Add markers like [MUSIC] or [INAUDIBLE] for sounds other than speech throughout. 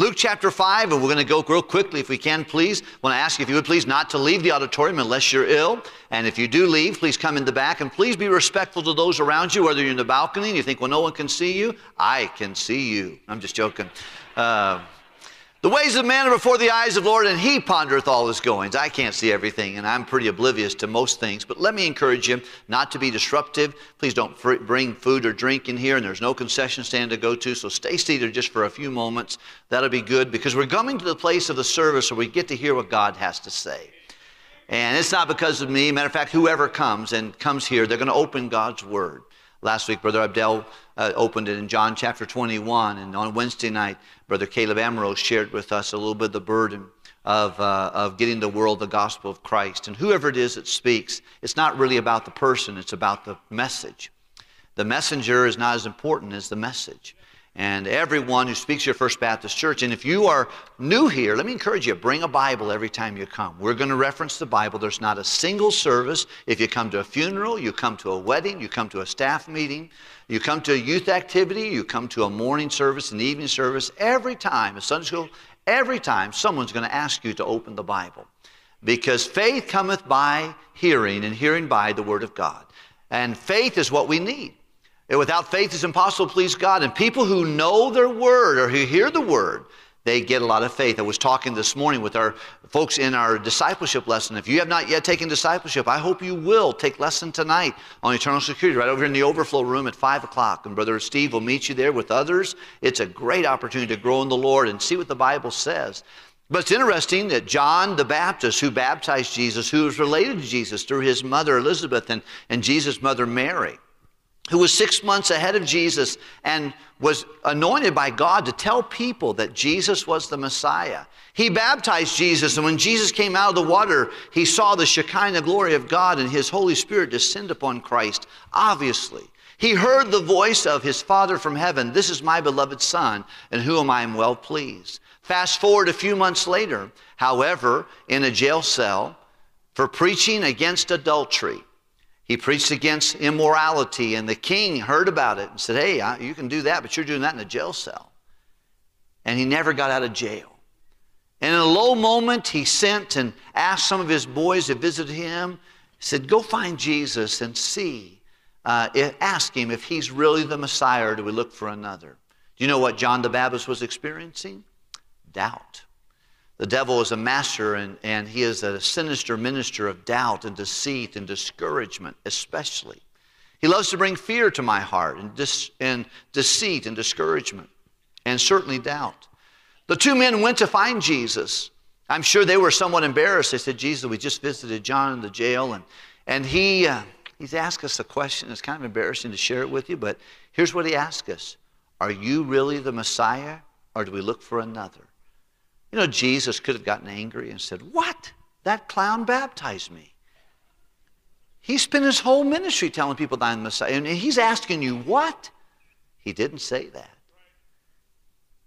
Luke chapter 5, and we're going to go real quickly if we can, please. I want to ask if you would please not to leave the auditorium unless you're ill. And if you do leave, please come in the back and please be respectful to those around you, whether you're in the balcony and you think, well, no one can see you. I can see you. I'm just joking. Uh, the ways of man are before the eyes of the Lord, and he pondereth all his goings. I can't see everything, and I'm pretty oblivious to most things, but let me encourage you not to be disruptive. Please don't fr- bring food or drink in here, and there's no concession stand to go to, so stay seated just for a few moments. That'll be good, because we're coming to the place of the service where we get to hear what God has to say. And it's not because of me. Matter of fact, whoever comes and comes here, they're going to open God's Word. Last week, Brother Abdel uh, opened it in John chapter 21, and on Wednesday night, Brother Caleb Ambrose shared with us a little bit of the burden of, uh, of getting the world the gospel of Christ. And whoever it is that speaks, it's not really about the person, it's about the message. The messenger is not as important as the message and everyone who speaks your First Baptist Church. And if you are new here, let me encourage you, bring a Bible every time you come. We're going to reference the Bible. There's not a single service. If you come to a funeral, you come to a wedding, you come to a staff meeting, you come to a youth activity, you come to a morning service, an evening service, every time, a Sunday school, every time someone's going to ask you to open the Bible. Because faith cometh by hearing, and hearing by the Word of God. And faith is what we need. Without faith, it's impossible to please God. And people who know their word or who hear the word, they get a lot of faith. I was talking this morning with our folks in our discipleship lesson. If you have not yet taken discipleship, I hope you will take lesson tonight on eternal security, right over in the overflow room at 5 o'clock. And Brother Steve will meet you there with others. It's a great opportunity to grow in the Lord and see what the Bible says. But it's interesting that John the Baptist, who baptized Jesus, who was related to Jesus through his mother Elizabeth and, and Jesus' mother Mary, who was six months ahead of Jesus and was anointed by God to tell people that Jesus was the Messiah. He baptized Jesus, and when Jesus came out of the water, he saw the Shekinah glory of God and his Holy Spirit descend upon Christ, obviously. He heard the voice of his Father from heaven This is my beloved Son, in whom I am well pleased. Fast forward a few months later, however, in a jail cell for preaching against adultery. He preached against immorality, and the king heard about it and said, Hey, you can do that, but you're doing that in a jail cell. And he never got out of jail. And in a low moment, he sent and asked some of his boys to visit him. He said, Go find Jesus and see. Uh, ask him if he's really the Messiah or do we look for another. Do you know what John the Baptist was experiencing? Doubt. The devil is a master and, and he is a sinister minister of doubt and deceit and discouragement, especially. He loves to bring fear to my heart and, dis, and deceit and discouragement and certainly doubt. The two men went to find Jesus. I'm sure they were somewhat embarrassed. They said, Jesus, we just visited John in the jail, and, and he, uh, he's asked us a question. It's kind of embarrassing to share it with you, but here's what he asked us Are you really the Messiah, or do we look for another? You know, Jesus could have gotten angry and said, What? That clown baptized me. He spent his whole ministry telling people that I'm Messiah. And he's asking you, What? He didn't say that.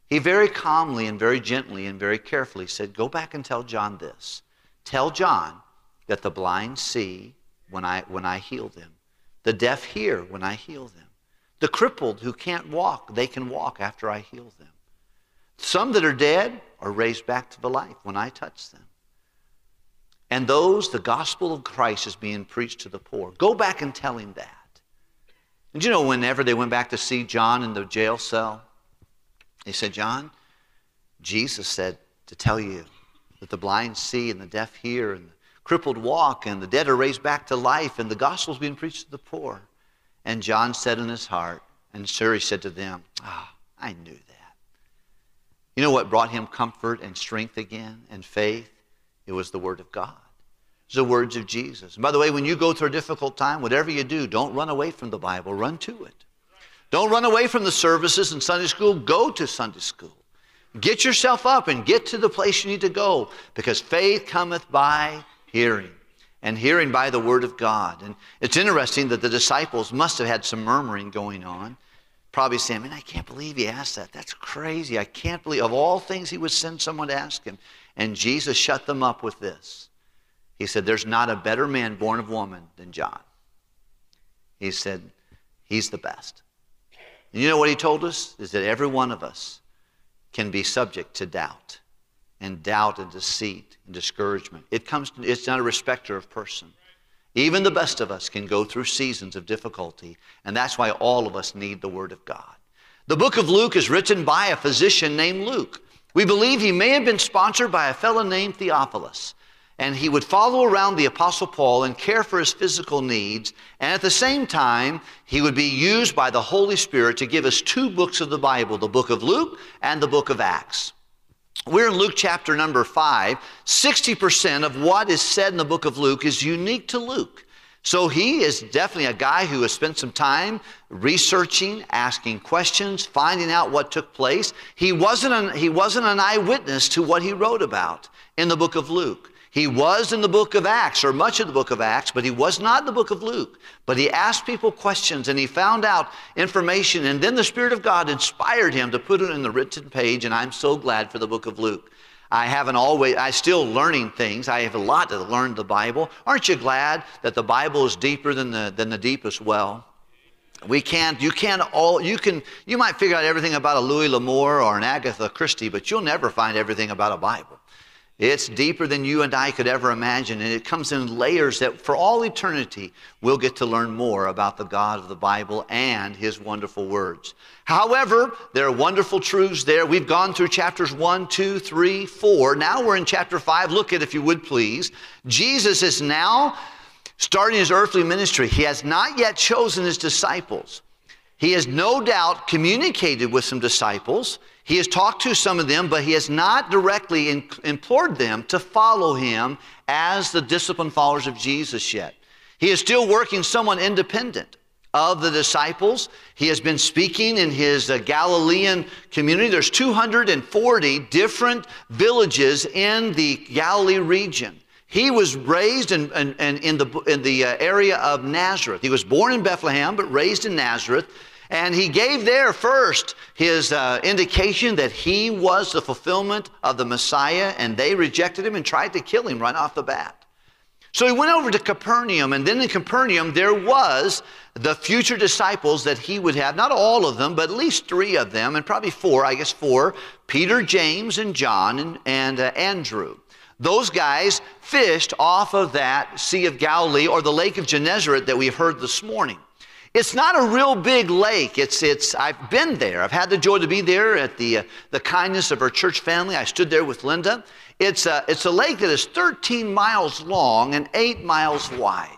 He very calmly and very gently and very carefully said, Go back and tell John this. Tell John that the blind see when I, when I heal them, the deaf hear when I heal them, the crippled who can't walk, they can walk after I heal them. Some that are dead are raised back to the life when I touch them. And those, the gospel of Christ is being preached to the poor. Go back and tell him that. And you know, whenever they went back to see John in the jail cell, they said, John, Jesus said to tell you that the blind see and the deaf hear and the crippled walk and the dead are raised back to life and the gospel is being preached to the poor. And John said in his heart, and sir, he said to them, Ah, oh, I knew that. You know what brought him comfort and strength again and faith? It was the Word of God. The words of Jesus. And by the way, when you go through a difficult time, whatever you do, don't run away from the Bible, run to it. Don't run away from the services in Sunday school, go to Sunday school. Get yourself up and get to the place you need to go because faith cometh by hearing and hearing by the word of God. And it's interesting that the disciples must have had some murmuring going on probably saying, Man, I can't believe he asked that. That's crazy. I can't believe, of all things, he would send someone to ask him. And Jesus shut them up with this. He said, There's not a better man born of woman than John. He said, He's the best. And you know what he told us? Is that every one of us, can be subject to doubt and doubt and deceit and discouragement. It comes to, it's not a respecter of person. Even the best of us can go through seasons of difficulty, and that's why all of us need the Word of God. The book of Luke is written by a physician named Luke. We believe he may have been sponsored by a fellow named Theophilus, and he would follow around the Apostle Paul and care for his physical needs, and at the same time, he would be used by the Holy Spirit to give us two books of the Bible the book of Luke and the book of Acts. We're in Luke chapter number 5. 60% of what is said in the book of Luke is unique to Luke. So he is definitely a guy who has spent some time researching, asking questions, finding out what took place. He wasn't an, he wasn't an eyewitness to what he wrote about in the book of Luke. He was in the book of Acts, or much of the book of Acts, but he was not in the book of Luke. But he asked people questions and he found out information, and then the Spirit of God inspired him to put it in the written page, and I'm so glad for the book of Luke. I haven't always, I still learning things. I have a lot to learn the Bible. Aren't you glad that the Bible is deeper than the, than the deepest well? We can't, you can't all, you can, you might figure out everything about a Louis L'Amour or an Agatha Christie, but you'll never find everything about a Bible. It's deeper than you and I could ever imagine, and it comes in layers that for all eternity we'll get to learn more about the God of the Bible and His wonderful words. However, there are wonderful truths there. We've gone through chapters 1, 2, 3, 4. Now we're in chapter 5. Look at if you would please. Jesus is now starting his earthly ministry. He has not yet chosen his disciples. He has no doubt communicated with some disciples. He has talked to some of them, but he has not directly in, implored them to follow him as the disciplined followers of Jesus yet. He is still working somewhat independent of the disciples. He has been speaking in his uh, Galilean community. There's 240 different villages in the Galilee region. He was raised in, in, in the, in the uh, area of Nazareth. He was born in Bethlehem, but raised in Nazareth. And he gave there first his uh, indication that he was the fulfillment of the Messiah, and they rejected him and tried to kill him right off the bat. So he went over to Capernaum, and then in Capernaum there was the future disciples that he would have, not all of them, but at least three of them, and probably four, I guess four Peter, James, and John, and, and uh, Andrew. Those guys fished off of that Sea of Galilee or the Lake of Gennesaret that we've heard this morning. It's not a real big lake. It's, it's, I've been there. I've had the joy to be there at the, uh, the kindness of our church family. I stood there with Linda. It's a, it's a lake that is 13 miles long and 8 miles wide.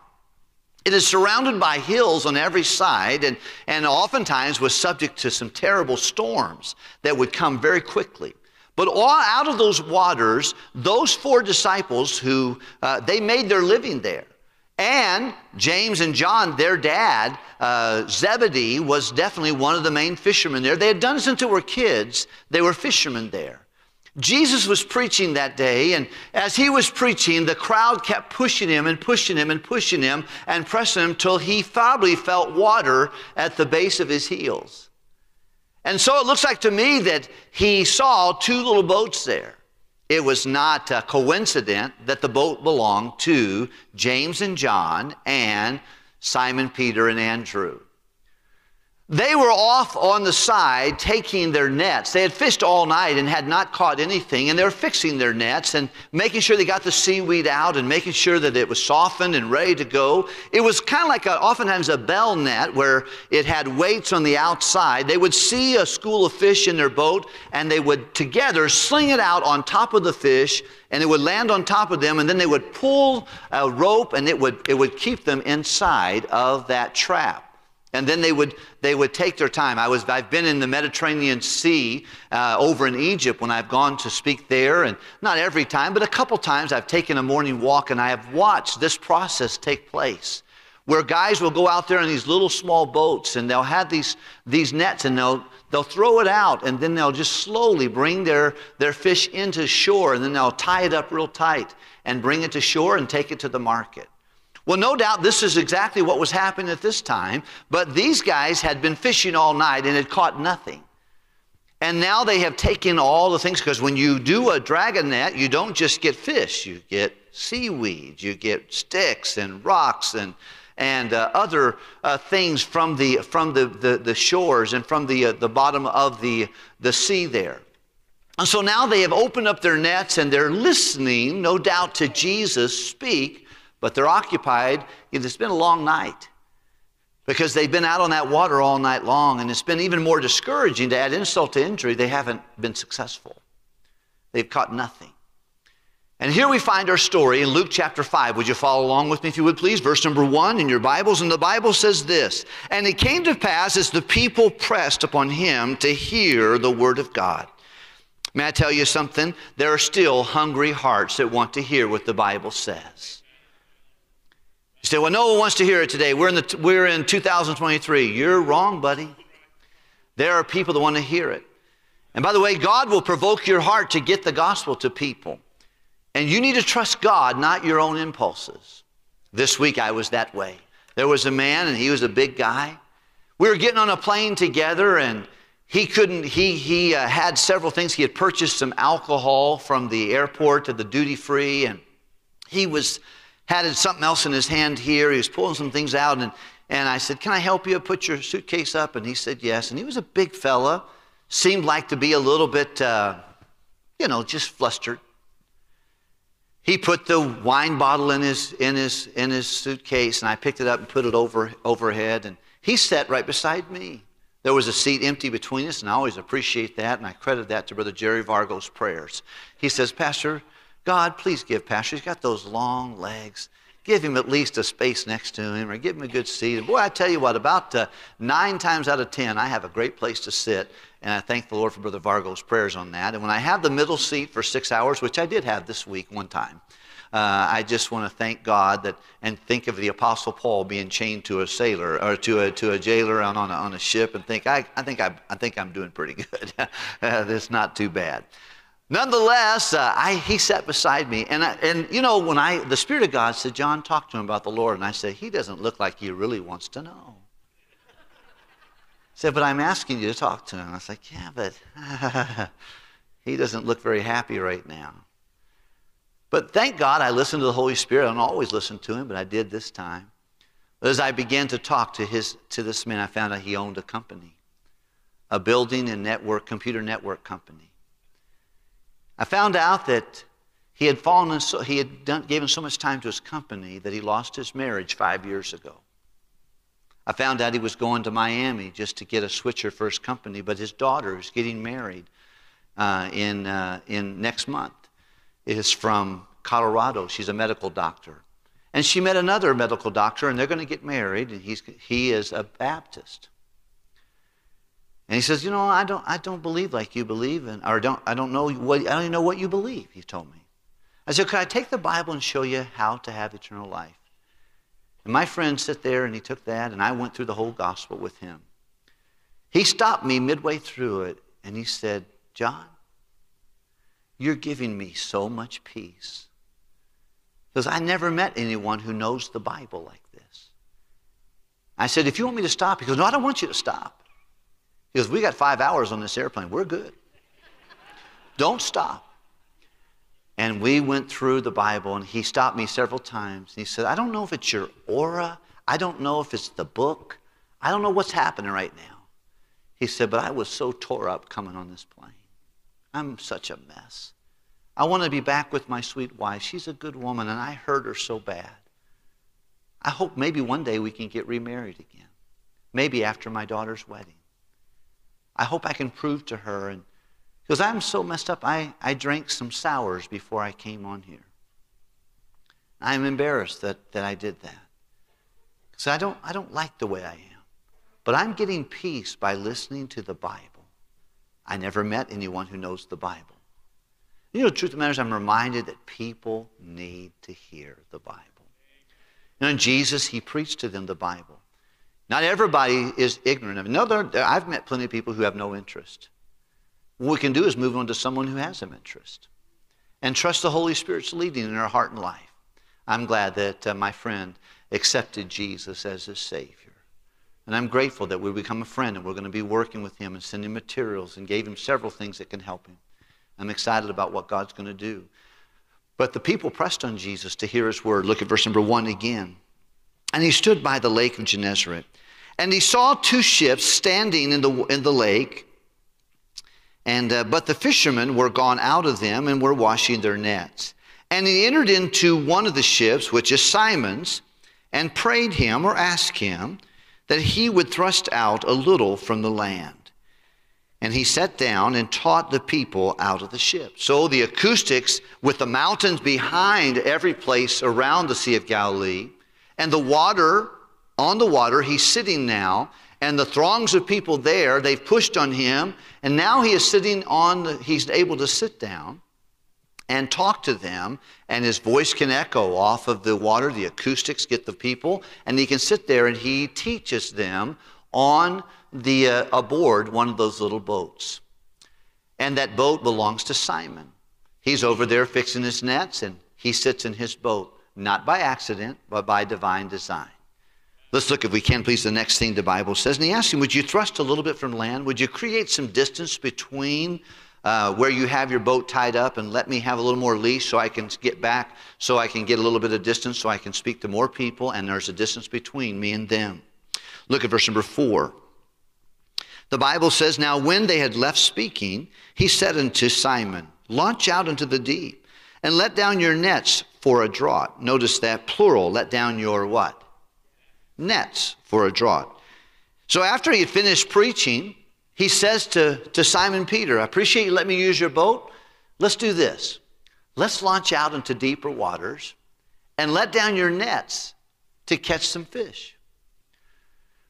It is surrounded by hills on every side and, and oftentimes was subject to some terrible storms that would come very quickly. But all out of those waters, those four disciples who uh, they made their living there. And James and John, their dad, uh, Zebedee, was definitely one of the main fishermen there. They had done since they were kids, they were fishermen there. Jesus was preaching that day, and as he was preaching, the crowd kept pushing him and pushing him and pushing him and pressing him till he probably felt water at the base of his heels. And so it looks like to me that he saw two little boats there. It was not a coincidence that the boat belonged to James and John and Simon Peter and Andrew. They were off on the side taking their nets. They had fished all night and had not caught anything, and they were fixing their nets and making sure they got the seaweed out and making sure that it was softened and ready to go. It was kind of like a, oftentimes a bell net where it had weights on the outside. They would see a school of fish in their boat and they would together sling it out on top of the fish and it would land on top of them and then they would pull a rope and it would, it would keep them inside of that trap and then they would they would take their time. I was i've been in the mediterranean sea uh, over in egypt when i've gone to speak there and not every time but a couple times i've taken a morning walk and i have watched this process take place where guys will go out there in these little small boats and they'll have these these nets and they'll they'll throw it out and then they'll just slowly bring their their fish into shore and then they'll tie it up real tight and bring it to shore and take it to the market well, no doubt this is exactly what was happening at this time, but these guys had been fishing all night and had caught nothing. And now they have taken all the things, because when you do a dragon net, you don't just get fish, you get seaweed, you get sticks and rocks and, and uh, other uh, things from, the, from the, the, the, shores and from the, uh, the bottom of the, the sea there. And so now they have opened up their nets and they're listening, no doubt, to Jesus speak, but they're occupied. It's been a long night because they've been out on that water all night long, and it's been even more discouraging to add insult to injury. They haven't been successful, they've caught nothing. And here we find our story in Luke chapter 5. Would you follow along with me if you would please? Verse number 1 in your Bibles. And the Bible says this And it came to pass as the people pressed upon him to hear the word of God. May I tell you something? There are still hungry hearts that want to hear what the Bible says. You say, well, no one wants to hear it today. We're in, the, we're in 2023. You're wrong, buddy. There are people that want to hear it. And by the way, God will provoke your heart to get the gospel to people. And you need to trust God, not your own impulses. This week I was that way. There was a man, and he was a big guy. We were getting on a plane together, and he couldn't, he, he uh, had several things. He had purchased some alcohol from the airport to the duty free, and he was, had something else in his hand here. He was pulling some things out, and, and I said, Can I help you put your suitcase up? And he said, Yes. And he was a big fella, seemed like to be a little bit, uh, you know, just flustered. He put the wine bottle in his, in his, in his suitcase, and I picked it up and put it over, overhead. And he sat right beside me. There was a seat empty between us, and I always appreciate that, and I credit that to Brother Jerry Vargo's prayers. He says, Pastor, God, please give Pastor, he's got those long legs. Give him at least a space next to him, or give him a good seat. Boy, I tell you what, about uh, nine times out of ten, I have a great place to sit, and I thank the Lord for Brother Vargo's prayers on that. And when I have the middle seat for six hours, which I did have this week one time, uh, I just want to thank God that and think of the Apostle Paul being chained to a sailor or to a, to a jailer on, on, a, on a ship and think, I, I, think I, I think I'm doing pretty good. [LAUGHS] it's not too bad. Nonetheless, uh, I, he sat beside me, and, I, and you know, when I, the Spirit of God said, John, talk to him about the Lord. And I said, he doesn't look like he really wants to know He said, But I'm asking you to talk to him. I was like, Yeah, but [LAUGHS] he doesn't look very happy right now. But thank God I listened to the Holy Spirit. I don't always listen to him, but I did this time. But as I began to talk to, his, to this man, I found out he owned a company, a building and network, computer network company. I found out that he had fallen so, he had done, given so much time to his company that he lost his marriage five years ago. I found out he was going to Miami just to get a switcher for his company, but his daughter is getting married uh, in, uh, in next month. Is from Colorado. She's a medical doctor. And she met another medical doctor, and they're going to get married, and he's, he is a Baptist. And he says, You know, I don't, I don't believe like you believe, and, or don't, I, don't know what, I don't even know what you believe, he told me. I said, Could I take the Bible and show you how to have eternal life? And my friend sat there and he took that, and I went through the whole gospel with him. He stopped me midway through it and he said, John, you're giving me so much peace. Because I never met anyone who knows the Bible like this. I said, if you want me to stop, he goes, no, I don't want you to stop. Goes, we got five hours on this airplane. We're good. don't stop. And we went through the Bible, and he stopped me several times. And he said, I don't know if it's your aura. I don't know if it's the book. I don't know what's happening right now. He said, But I was so tore up coming on this plane. I'm such a mess. I want to be back with my sweet wife. She's a good woman, and I hurt her so bad. I hope maybe one day we can get remarried again. Maybe after my daughter's wedding. I hope I can prove to her and because I'm so messed up, I, I drank some sours before I came on here. I'm embarrassed that, that I did that. Because I don't, I don't like the way I am. But I'm getting peace by listening to the Bible. I never met anyone who knows the Bible. You know, the truth of the matter is, I'm reminded that people need to hear the Bible. You know, Jesus, he preached to them the Bible. Not everybody is ignorant of it. No, I've met plenty of people who have no interest. What we can do is move on to someone who has some interest and trust the Holy Spirit's leading in our heart and life. I'm glad that uh, my friend accepted Jesus as his Savior. And I'm grateful that we become a friend and we're going to be working with him and sending materials and gave him several things that can help him. I'm excited about what God's going to do. But the people pressed on Jesus to hear his word. Look at verse number one again. And he stood by the lake of Gennesaret. And he saw two ships standing in the, in the lake And, uh, but the fishermen were gone out of them and were washing their nets. And he entered into one of the ships, which is Simon's, and prayed him or asked him that he would thrust out a little from the land. And he sat down and taught the people out of the ship. So the acoustics with the mountains behind every place around the Sea of Galilee, and the water on the water, he's sitting now, and the throngs of people there, they've pushed on him, and now he is sitting on, the, he's able to sit down and talk to them, and his voice can echo off of the water, the acoustics get the people, and he can sit there and he teaches them on the uh, aboard one of those little boats. And that boat belongs to Simon. He's over there fixing his nets, and he sits in his boat, not by accident, but by divine design. Let's look, if we can, please, the next thing the Bible says. And he asked him, Would you thrust a little bit from land? Would you create some distance between uh, where you have your boat tied up and let me have a little more leash so I can get back, so I can get a little bit of distance, so I can speak to more people, and there's a distance between me and them? Look at verse number four. The Bible says, Now when they had left speaking, he said unto Simon, Launch out into the deep and let down your nets for a draught. Notice that plural, let down your what? nets for a draught. So after he had finished preaching, he says to, to Simon Peter, I appreciate you letting me use your boat. Let's do this. Let's launch out into deeper waters and let down your nets to catch some fish.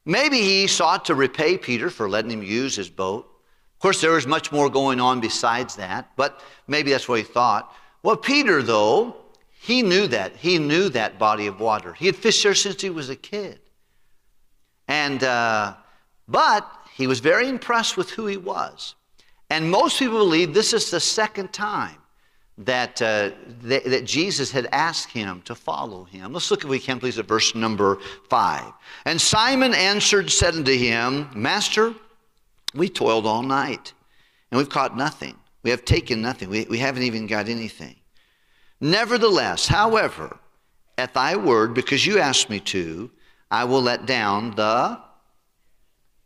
Maybe he sought to repay Peter for letting him use his boat. Of course, there was much more going on besides that, but maybe that's what he thought. Well, Peter, though, he knew that. He knew that body of water. He had fished there since he was a kid. And, uh, but he was very impressed with who he was. And most people believe this is the second time that, uh, that, that, Jesus had asked him to follow him. Let's look, if we can, please, at verse number five. And Simon answered, said unto him, Master, we toiled all night, and we've caught nothing. We have taken nothing. We, we haven't even got anything. Nevertheless, however, at thy word, because you asked me to, I will let down the.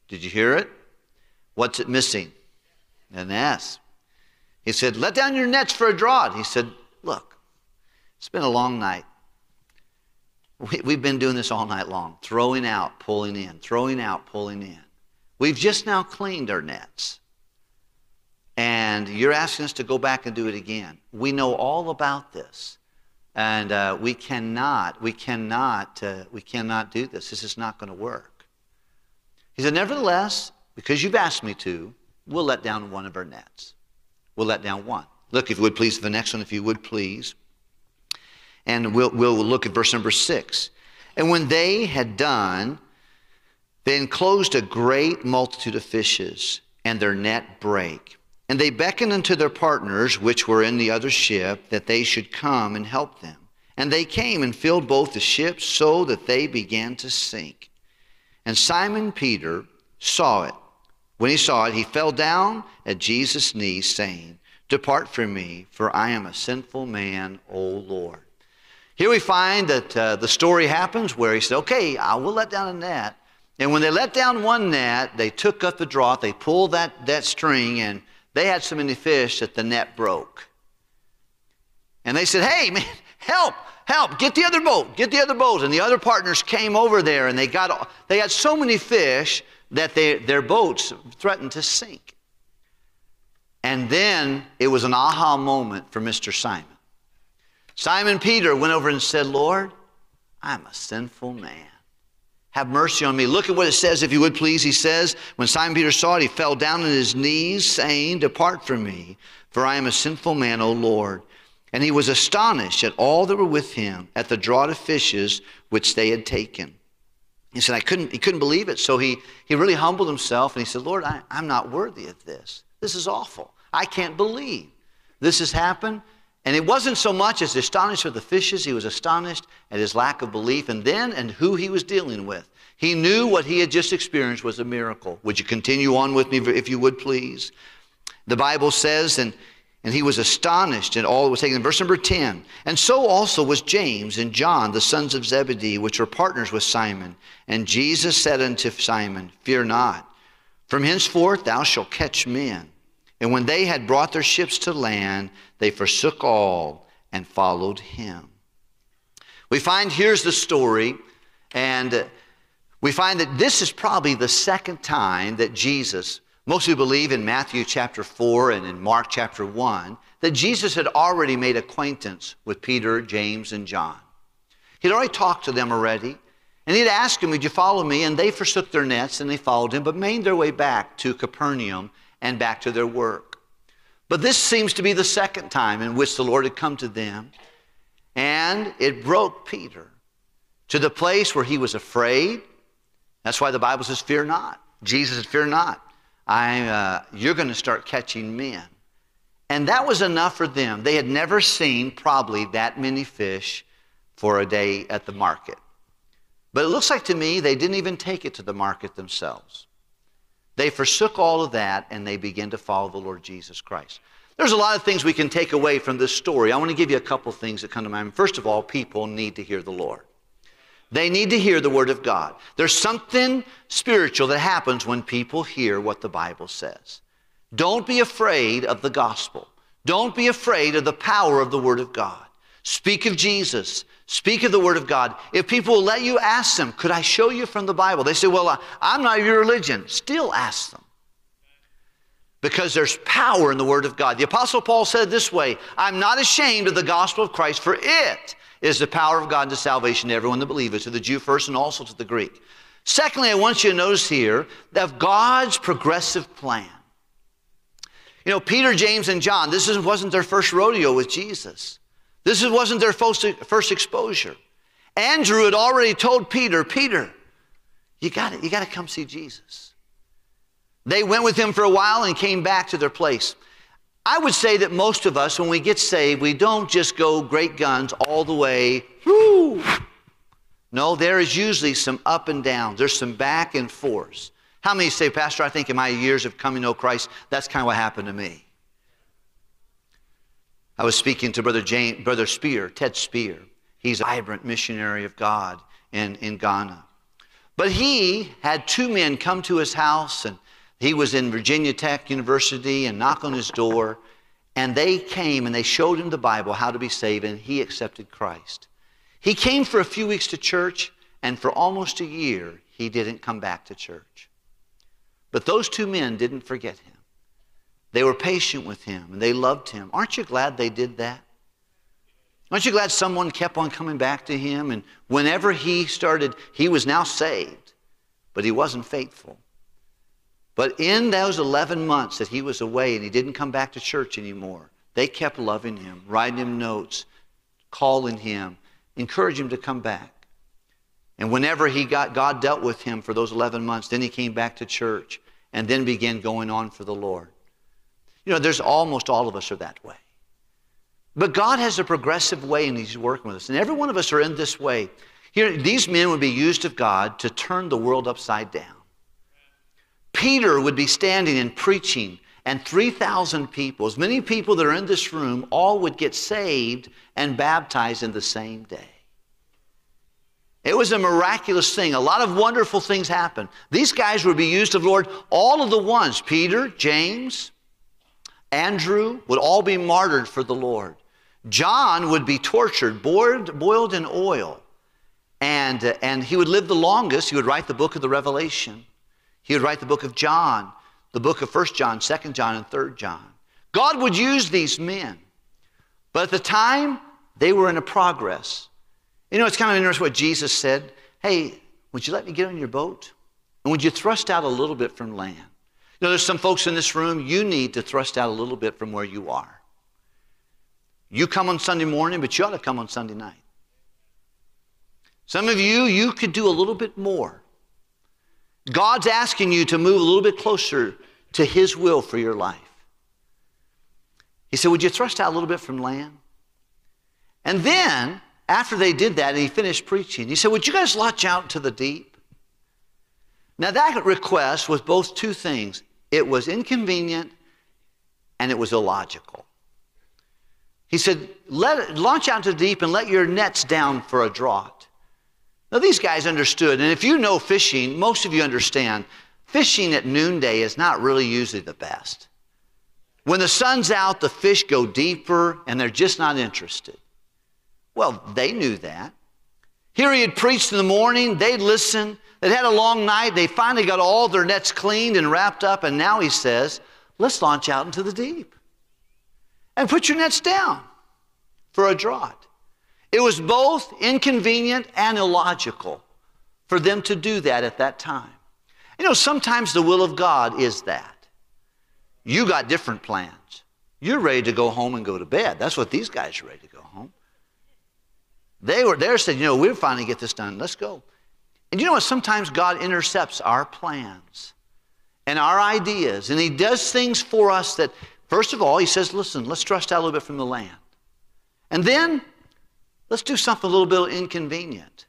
Did you hear it? What's it missing? An S. He said, Let down your nets for a draught. He said, Look, it's been a long night. We, have been doing this all night long, throwing out, pulling in, throwing out, pulling in. We've just now cleaned our nets. And you're asking us to go back and do it again. We know all about this. And uh, we cannot, we cannot, uh, we cannot do this. This is not going to work. He said, Nevertheless, because you've asked me to, we'll let down one of our nets. We'll let down one. Look, if you would please, the next one, if you would please. And we'll, we'll look at verse number six. And when they had done, they enclosed a great multitude of fishes, and their net brake. And they beckoned unto their partners, which were in the other ship, that they should come and help them. And they came and filled both the ships so that they began to sink. And Simon Peter saw it. When he saw it, he fell down at Jesus' knees, saying, Depart from me, for I am a sinful man, O Lord. Here we find that uh, the story happens where he said, Okay, I will let down a net. And when they let down one net, they took up the draught, they pulled that, that string, and they had so many fish that the net broke. And they said, Hey, man, [LAUGHS] help, help, get the other boat, get the other boat. And the other partners came over there and they got, they had so many fish that they, their boats threatened to sink. And then it was an aha moment for Mr. Simon. Simon Peter went over and said, Lord, I'm a sinful man. Have mercy on me. Look at what it says, if you would please. He says, When Simon Peter saw it, he fell down on his knees, saying, Depart from me, for I am a sinful man, O Lord. And he was astonished at all that were with him, at the draught of fishes which they had taken. He said, I couldn't, he couldn't believe it. So he, he really humbled himself and he said, Lord, I, I'm not worthy of this. This is awful. I can't believe this has happened. And it wasn't so much as astonished with the fishes, he was astonished at his lack of belief and then and who he was dealing with. He knew what he had just experienced was a miracle. Would you continue on with me if you would please? The Bible says, and, and he was astonished at all that was taken. Verse number 10, and so also was James and John, the sons of Zebedee, which were partners with Simon. And Jesus said unto Simon, Fear not, from henceforth thou shalt catch men. And when they had brought their ships to land, they forsook all and followed him. We find here's the story, and we find that this is probably the second time that Jesus, most people believe in Matthew chapter 4 and in Mark chapter 1, that Jesus had already made acquaintance with Peter, James, and John. He'd already talked to them already, and he'd asked them, Would you follow me? And they forsook their nets and they followed him, but made their way back to Capernaum and back to their work. But this seems to be the second time in which the Lord had come to them, and it broke Peter to the place where he was afraid. That's why the Bible says, Fear not. Jesus said, Fear not. I, uh, you're going to start catching men. And that was enough for them. They had never seen probably that many fish for a day at the market. But it looks like to me they didn't even take it to the market themselves. They forsook all of that and they began to follow the Lord Jesus Christ. There's a lot of things we can take away from this story. I want to give you a couple things that come to mind. First of all, people need to hear the Lord. They need to hear the Word of God. There's something spiritual that happens when people hear what the Bible says. Don't be afraid of the gospel. Don't be afraid of the power of the Word of God. Speak of Jesus. Speak of the Word of God. If people will let you ask them, could I show you from the Bible? They say, well, I'm not your religion. Still ask them. Because there's power in the Word of God. The Apostle Paul said this way I'm not ashamed of the gospel of Christ, for it is the power of God to salvation to everyone that believes, to the Jew first and also to the Greek. Secondly, I want you to notice here that God's progressive plan. You know, Peter, James, and John, this wasn't their first rodeo with Jesus. This wasn't their first exposure. Andrew had already told Peter, Peter, you got you got to come see Jesus. They went with him for a while and came back to their place. I would say that most of us, when we get saved, we don't just go great guns all the way. Whoo! No, there is usually some up and down. There's some back and forth. How many say, Pastor, I think in my years of coming to know Christ, that's kind of what happened to me. I was speaking to Brother, James, Brother Spear, Ted Spear. He's a vibrant missionary of God in, in Ghana. But he had two men come to his house, and he was in Virginia Tech University and knock on his door. And they came and they showed him the Bible, how to be saved, and he accepted Christ. He came for a few weeks to church, and for almost a year, he didn't come back to church. But those two men didn't forget him. They were patient with him and they loved him. Aren't you glad they did that? Aren't you glad someone kept on coming back to him? And whenever he started, he was now saved, but he wasn't faithful. But in those 11 months that he was away and he didn't come back to church anymore, they kept loving him, writing him notes, calling him, encouraging him to come back. And whenever he got, God dealt with him for those 11 months, then he came back to church and then began going on for the Lord. You know, there's almost all of us are that way. But God has a progressive way and He's working with us. And every one of us are in this way. Here, these men would be used of God to turn the world upside down. Peter would be standing and preaching, and 3,000 people, as many people that are in this room, all would get saved and baptized in the same day. It was a miraculous thing. A lot of wonderful things happened. These guys would be used of Lord, all of the ones Peter, James, Andrew would all be martyred for the Lord. John would be tortured, boiled, boiled in oil. And, uh, and he would live the longest. He would write the book of the Revelation. He would write the book of John, the book of First John, Second John, and Third John. God would use these men. But at the time, they were in a progress. You know, it's kind of interesting what Jesus said. Hey, would you let me get on your boat? And would you thrust out a little bit from land? You know, there's some folks in this room, you need to thrust out a little bit from where you are. You come on Sunday morning, but you ought to come on Sunday night. Some of you, you could do a little bit more. God's asking you to move a little bit closer to His will for your life. He said, Would you thrust out a little bit from land? And then, after they did that, and he finished preaching, he said, Would you guys launch out to the deep? Now, that request was both two things it was inconvenient and it was illogical. He said, let, launch out to the deep and let your nets down for a draught. Now, these guys understood, and if you know fishing, most of you understand, fishing at noonday is not really usually the best. When the sun's out, the fish go deeper and they're just not interested. Well, they knew that. Here he had preached in the morning, they'd listened, they'd had a long night, they finally got all their nets cleaned and wrapped up, and now he says, Let's launch out into the deep and put your nets down for a draught. It was both inconvenient and illogical for them to do that at that time. You know, sometimes the will of God is that. You got different plans. You're ready to go home and go to bed. That's what these guys are ready to go home. They were there said, you know, we'll finally get this done. Let's go. And you know what? Sometimes God intercepts our plans and our ideas, and He does things for us that, first of all, He says, listen, let's trust out a little bit from the land. And then let's do something a little bit inconvenient.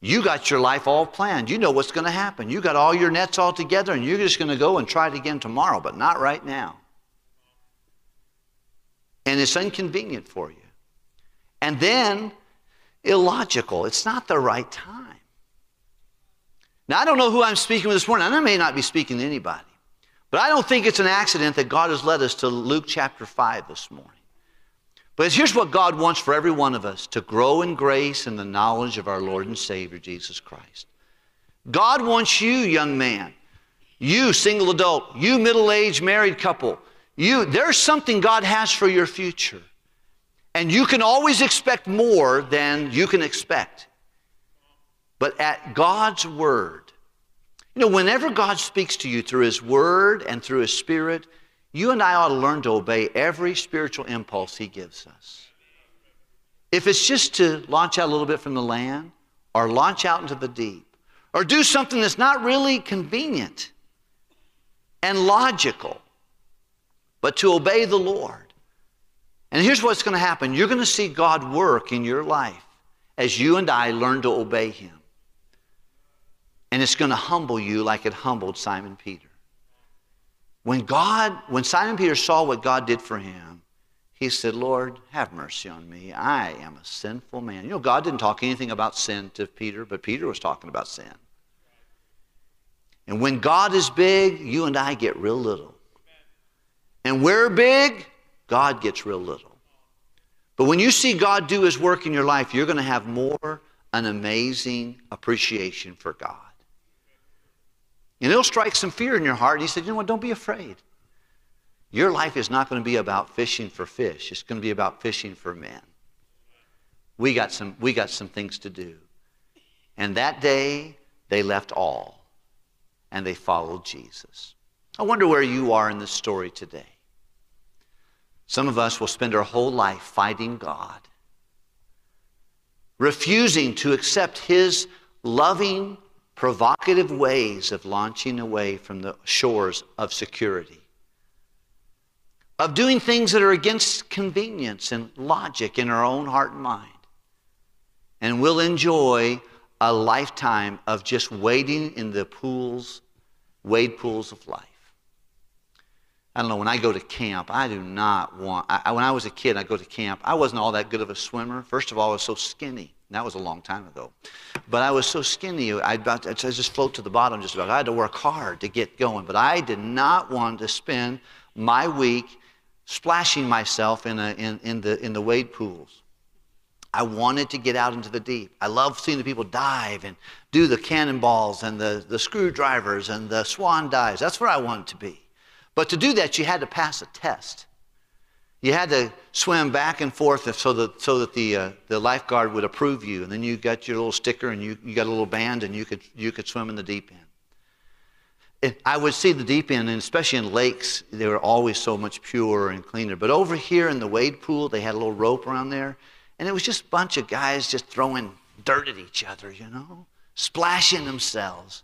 You got your life all planned. You know what's going to happen. You got all your nets all together, and you're just going to go and try it again tomorrow, but not right now. And it's inconvenient for you. And then illogical. It's not the right time. Now, I don't know who I'm speaking with this morning, and I may not be speaking to anybody. But I don't think it's an accident that God has led us to Luke chapter 5 this morning. But here's what God wants for every one of us to grow in grace and the knowledge of our Lord and Savior, Jesus Christ. God wants you, young man, you, single adult, you, middle aged married couple, you, there's something God has for your future. And you can always expect more than you can expect. But at God's Word, you know, whenever God speaks to you through His Word and through His Spirit, you and I ought to learn to obey every spiritual impulse He gives us. If it's just to launch out a little bit from the land, or launch out into the deep, or do something that's not really convenient and logical, but to obey the Lord. And here's what's going to happen you're going to see God work in your life as you and I learn to obey Him. And it's going to humble you like it humbled Simon Peter. When God, when Simon Peter saw what God did for him, he said, Lord, have mercy on me. I am a sinful man. You know, God didn't talk anything about sin to Peter, but Peter was talking about sin. And when God is big, you and I get real little. And we're big, God gets real little. But when you see God do his work in your life, you're going to have more an amazing appreciation for God. And it'll strike some fear in your heart. He said, You know what? Don't be afraid. Your life is not going to be about fishing for fish, it's going to be about fishing for men. We got some, we got some things to do. And that day, they left all and they followed Jesus. I wonder where you are in this story today. Some of us will spend our whole life fighting God, refusing to accept His loving provocative ways of launching away from the shores of security, of doing things that are against convenience and logic in our own heart and mind. And we'll enjoy a lifetime of just wading in the pools, wade pools of life. I don't know, when I go to camp, I do not want, I, when I was a kid, I go to camp, I wasn't all that good of a swimmer. First of all, I was so skinny. That was a long time ago. But I was so skinny, I, about, I just float to the bottom just about. I had to work hard to get going. But I did not want to spend my week splashing myself in, a, in, in, the, in the wade pools. I wanted to get out into the deep. I love seeing the people dive and do the cannonballs and the, the screwdrivers and the swan dives. That's where I wanted to be. But to do that, you had to pass a test. You had to swim back and forth so that, so that the, uh, the lifeguard would approve you. And then you got your little sticker and you, you got a little band and you could, you could swim in the deep end. It, I would see the deep end, and especially in lakes, they were always so much purer and cleaner. But over here in the wade pool, they had a little rope around there, and it was just a bunch of guys just throwing dirt at each other, you know, splashing themselves,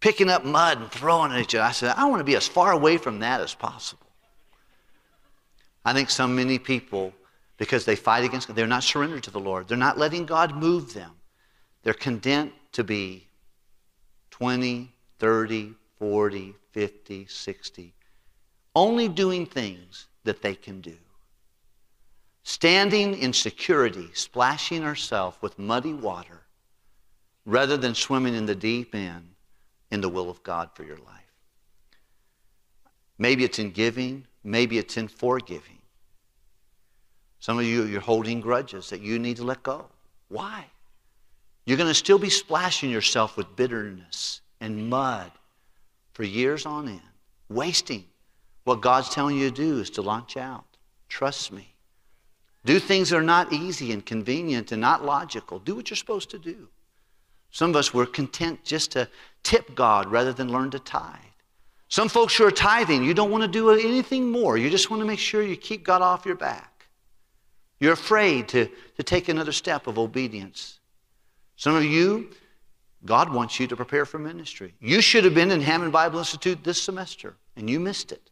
picking up mud and throwing it at each other. I said, I want to be as far away from that as possible. I think so many people, because they fight against God, they're not surrendered to the Lord. They're not letting God move them. They're content to be 20, 30, 40, 50, 60, only doing things that they can do. Standing in security, splashing ourselves with muddy water, rather than swimming in the deep end in the will of God for your life. Maybe it's in giving, Maybe it's in forgiving. Some of you, you're holding grudges that you need to let go. Why? You're going to still be splashing yourself with bitterness and mud for years on end, wasting. What God's telling you to do is to launch out. Trust me. Do things that are not easy and convenient and not logical. Do what you're supposed to do. Some of us were content just to tip God rather than learn to tithe. Some folks who are tithing, you don't want to do anything more. You just want to make sure you keep God off your back. You're afraid to, to take another step of obedience. Some of you, God wants you to prepare for ministry. You should have been in Hammond Bible Institute this semester, and you missed it.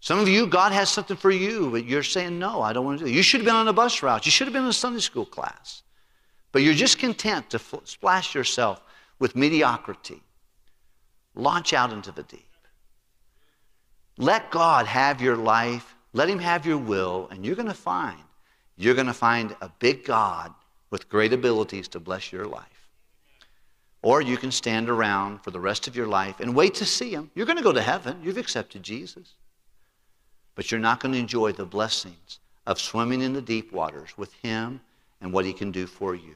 Some of you, God has something for you, but you're saying, no, I don't want to do it. You should have been on a bus route. You should have been in a Sunday school class. But you're just content to splash yourself with mediocrity. Launch out into the deep. Let God have your life. Let Him have your will, and you're going to find, you're going to find a big God with great abilities to bless your life. Or you can stand around for the rest of your life and wait to see Him. You're going to go to heaven. You've accepted Jesus. But you're not going to enjoy the blessings of swimming in the deep waters with Him and what He can do for you.